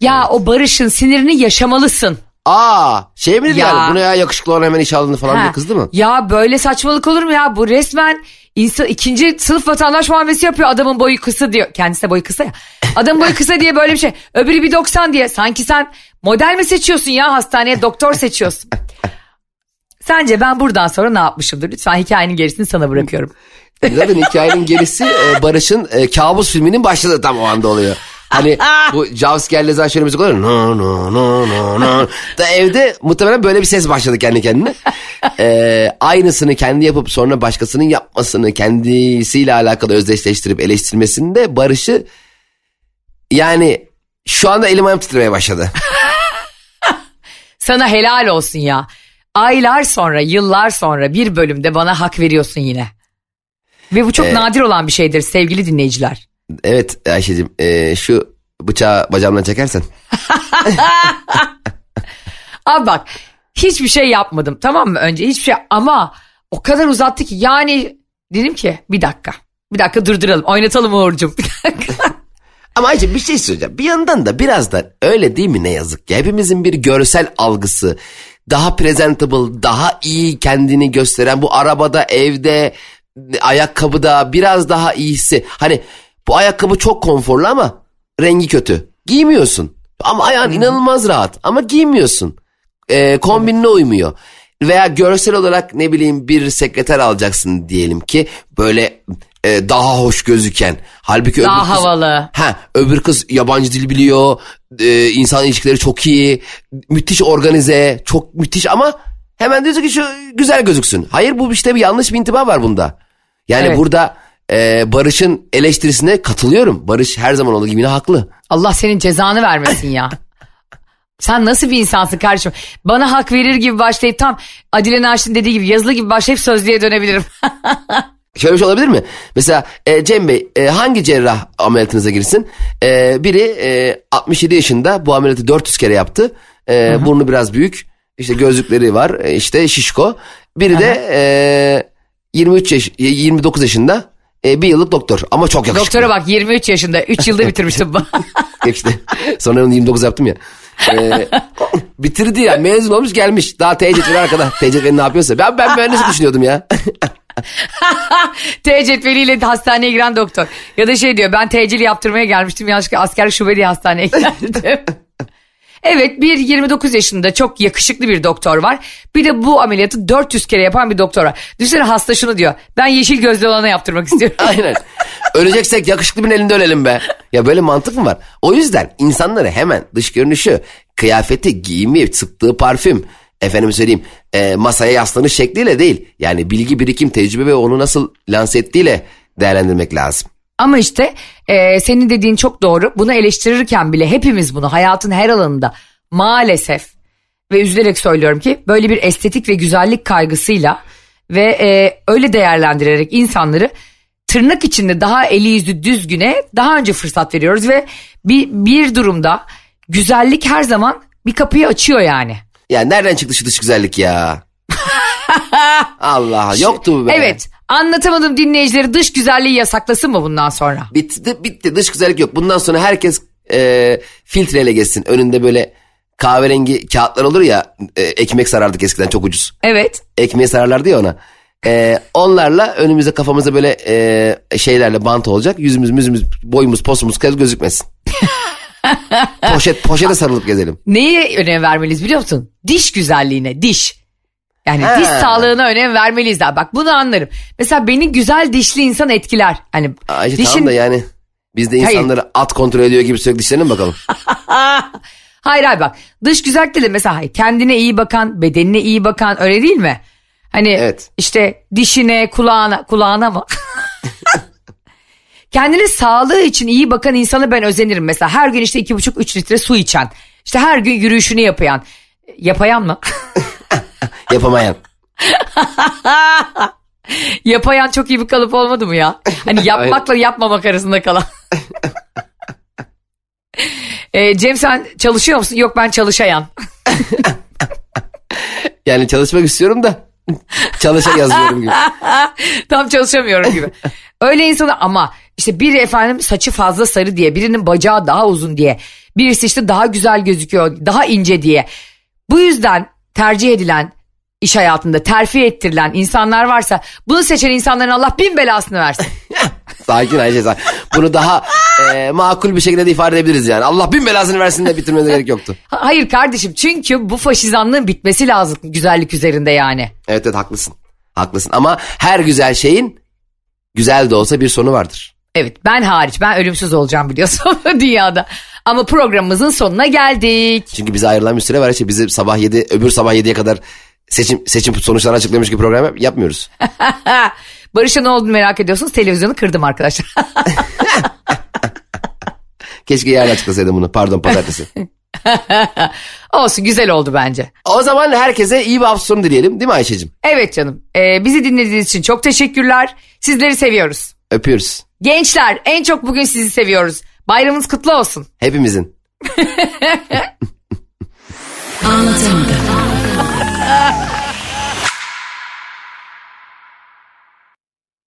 Ya o Barış'ın sinirini yaşamalısın.
Aa şey mi dedi
Ya.
yani bu ne ya yakışıklı olan hemen iş alındı falan
Ha.
diye kızdı mı?
Ya böyle saçmalık olur mu ya? Bu resmen insan, ikinci sınıf vatandaş muamelesi yapıyor. Adamın boyu kısa diyor. Kendisi de boyu kısa ya. Adamın boyu kısa diye böyle bir şey. Öbürü bir 90 diye. Sanki sen model mi seçiyorsun ya hastaneye doktor seçiyorsun. Sence ben buradan sonra ne yapmışımdır? Lütfen hikayenin gerisini sana bırakıyorum.
Zaten hikayenin gerisi e, Barış'ın e, kabus filminin başladığı tam o anda oluyor. Hani bu Jaws geldiği zaman şöyle müzik oluyor. No no no no no. Da evde muhtemelen böyle bir ses başladı kendi kendine. E, aynısını kendi yapıp sonra başkasının yapmasını kendisiyle alakalı özdeşleştirip eleştirmesinde Barış'ı yani şu anda elim ayağım titremeye başladı.
Sana helal olsun ya. Aylar sonra, yıllar sonra bir bölümde bana hak veriyorsun yine. Ve bu çok nadir olan bir şeydir sevgili dinleyiciler.
Evet Ayşe'cim e, şu bıçağı bacağımdan çekersen. (laughs)
Abi bak hiçbir şey yapmadım tamam mı önce hiçbir şey ama o kadar uzattı ki yani dedim ki bir dakika. Bir dakika durduralım oynatalım Uğur'cum. (laughs)
Ama Ayça bir şey söyleyeceğim. Bir yandan da biraz da öyle değil mi ne yazık ki. Hepimizin bir görsel algısı daha presentable, daha iyi kendini gösteren bu arabada, evde, ayakkabıda biraz daha iyisi. Hani bu ayakkabı çok konforlu ama rengi kötü. Giymiyorsun. Ama ayağın inanılmaz rahat ama giymiyorsun. Ee, kombinine uymuyor. Veya görsel olarak ne bileyim bir sekreter alacaksın diyelim ki böyle e, daha hoş gözüken. Halbuki
Daha
öbür kız,
havalı.
Ha, öbür kız yabancı dil biliyor. E, insan ilişkileri çok iyi. Müthiş organize. Çok müthiş ama hemen diyorsun ki şu güzel gözüksün. Hayır bu işte bir yanlış bir intiba var bunda. Yani
Evet.
burada e, Barış'ın eleştirisine katılıyorum. Barış her zaman olduğu gibi yine haklı.
Allah senin cezanı vermesin ya. Sen nasıl bir insansın kardeşim? Bana hak verir gibi başlayıp tam Adile Naşit'in dediği gibi yazılı gibi başlayıp sözlüğe dönebilirim. (laughs)
Şöyle bir şey olabilir mi? Mesela e, Cem Bey e, hangi cerrah ameliyatınıza girsin? E, biri e, 67 yaşında bu ameliyatı 400 kere yaptı. E, burnu biraz büyük. İşte gözlükleri var. e, işte şişko. Biri de e, 23 yaş 29 yaşında e, bir yıllık doktor ama çok yakışıklı.
Doktora bak 23 yaşında 3 yılda bitirmiştim. (laughs)
İşte sonra onu 29 yaptım ya. E, bitirdi ya mezun olmuş gelmiş. Daha TCT'li arkada. TCT'li ne yapıyorsa. Ben, ben mühendis düşünüyordum ya. (laughs) (laughs)
T cetveliyle hastaneye giren doktor. Ya da şey diyor ben tecili yaptırmaya gelmiştim yanlışlıkla asker şube diye hastaneye geldim. (laughs) Evet bir 29 yaşında çok yakışıklı bir doktor var. Bir de bu ameliyatı 400 kere yapan bir doktor var. Düşünsene hasta şunu diyor. Ben yeşil gözlü olana yaptırmak istiyorum. (laughs)
Aynen. Öleceksek yakışıklı birinin elinde ölelim be. Ya böyle mantık mı var? O yüzden insanları hemen dış görünüşü, kıyafeti, giyimi, sıktığı parfüm, efendim söyleyeyim e, masaya yaslanış şekliyle değil. Yani bilgi, birikim, tecrübe ve onu nasıl lanse ettiğiyle değerlendirmek lazım.
Ama işte e, senin dediğin çok doğru. Bunu eleştirirken bile hepimiz bunu hayatın her alanında maalesef ve üzülerek söylüyorum ki böyle bir estetik ve güzellik kaygısıyla ve e, öyle değerlendirerek insanları tırnak içinde daha eli yüzü düzgüne daha önce fırsat veriyoruz ve bir, bir durumda güzellik her zaman bir kapıyı açıyor yani.
Ya nereden çıktı şu dış güzellik ya? (laughs) Allah yoktu be.
Evet anlatamadım dinleyicileri dış güzelliği yasaklasın mı bundan sonra?
Bitti, bitti dış güzellik yok. Bundan sonra herkes e, filtreyle geçsin. Önünde böyle kahverengi kağıtlar olur ya e, ekmek sarardık eskiden çok ucuz.
Evet.
ekmeği sararlardı ya ona. Ee, onlarla önümüze kafamıza böyle e, şeylerle bant olacak. Yüzümüz, müzümüz, boyumuz, posumuz göz gözükmesin. (laughs) (laughs) Poşet, poşete sarılıp gezelim.
Neye önem vermeliyiz biliyor musun? Diş güzelliğine, diş. Yani
Ha.
diş sağlığına önem vermeliyiz daha. Bak bunu anlarım. Mesela beni güzel dişli insan etkiler. Hani
Ayşe
dişin...
tamam da yani biz de
Hayır.
insanları at kontrol ediyor gibi sürekli dişlerine mi bakalım? (laughs)
Hayır hayır bak dış güzellik de mesela hayır, kendine iyi bakan, bedenine iyi bakan öyle değil mi? Hani
Evet.
işte dişine, kulağına, kulağına mı? (laughs) Kendine sağlığı için iyi bakan insana ben özenirim. Mesela her gün işte iki buçuk üç litre su içen. İşte her gün yürüyüşünü yapayan. Yapayan mı? (laughs)
Yapamayan. (laughs)
Yapayan çok iyi bir kalıp olmadı mı ya? Hani (laughs) yapmakla yapmamak arasında kalan. ee, Cem sen çalışıyor musun? Yok ben çalışayan.
Yani çalışmak istiyorum da çalışa yazıyorum gibi.
Tam çalışamıyorum gibi. Öyle insana ama işte biri efendim saçı fazla sarı diye, birinin bacağı daha uzun diye, birisi işte daha güzel gözüküyor, daha ince diye. Bu yüzden tercih edilen iş hayatında terfi ettirilen insanlar varsa bunu seçen insanların Allah bin belasını versin. (laughs)
Sakin Ayşe sakin. Bunu daha e, makul bir şekilde de ifade edebiliriz yani. Allah bin belasını versin de bitirmenize gerek yoktu.
Ha- Hayır kardeşim çünkü bu faşizanlığın bitmesi lazım güzellik üzerinde yani.
Evet evet haklısın. Haklısın ama her güzel şeyin güzel de olsa bir sonu vardır.
Evet ben hariç ben ölümsüz olacağım biliyorsun (laughs) dünyada. Ama programımızın sonuna geldik.
Çünkü bize ayrılan bir süre var. İşte bizi sabah 7 öbür sabah 7'ye kadar seçim seçim sonuçlarını açıklamış gibi program yap- yapmıyoruz. (laughs)
Barış'a ne olduğunu merak ediyorsunuz. Televizyonu kırdım arkadaşlar. (laughs)
Keşke yarın açıklasaydım bunu. Pardon pazartesi.
Olsun güzel oldu bence.
o zaman herkese iyi bir hafta sonu dileyelim değil mi Ayşe'cim?
Evet canım. Ee, bizi dinlediğiniz için çok teşekkürler. Sizleri seviyoruz.
Öpüyoruz.
Gençler en çok bugün sizi seviyoruz. Bayramınız kutlu olsun.
Hepimizin.
Anlatamadım. (laughs) (laughs)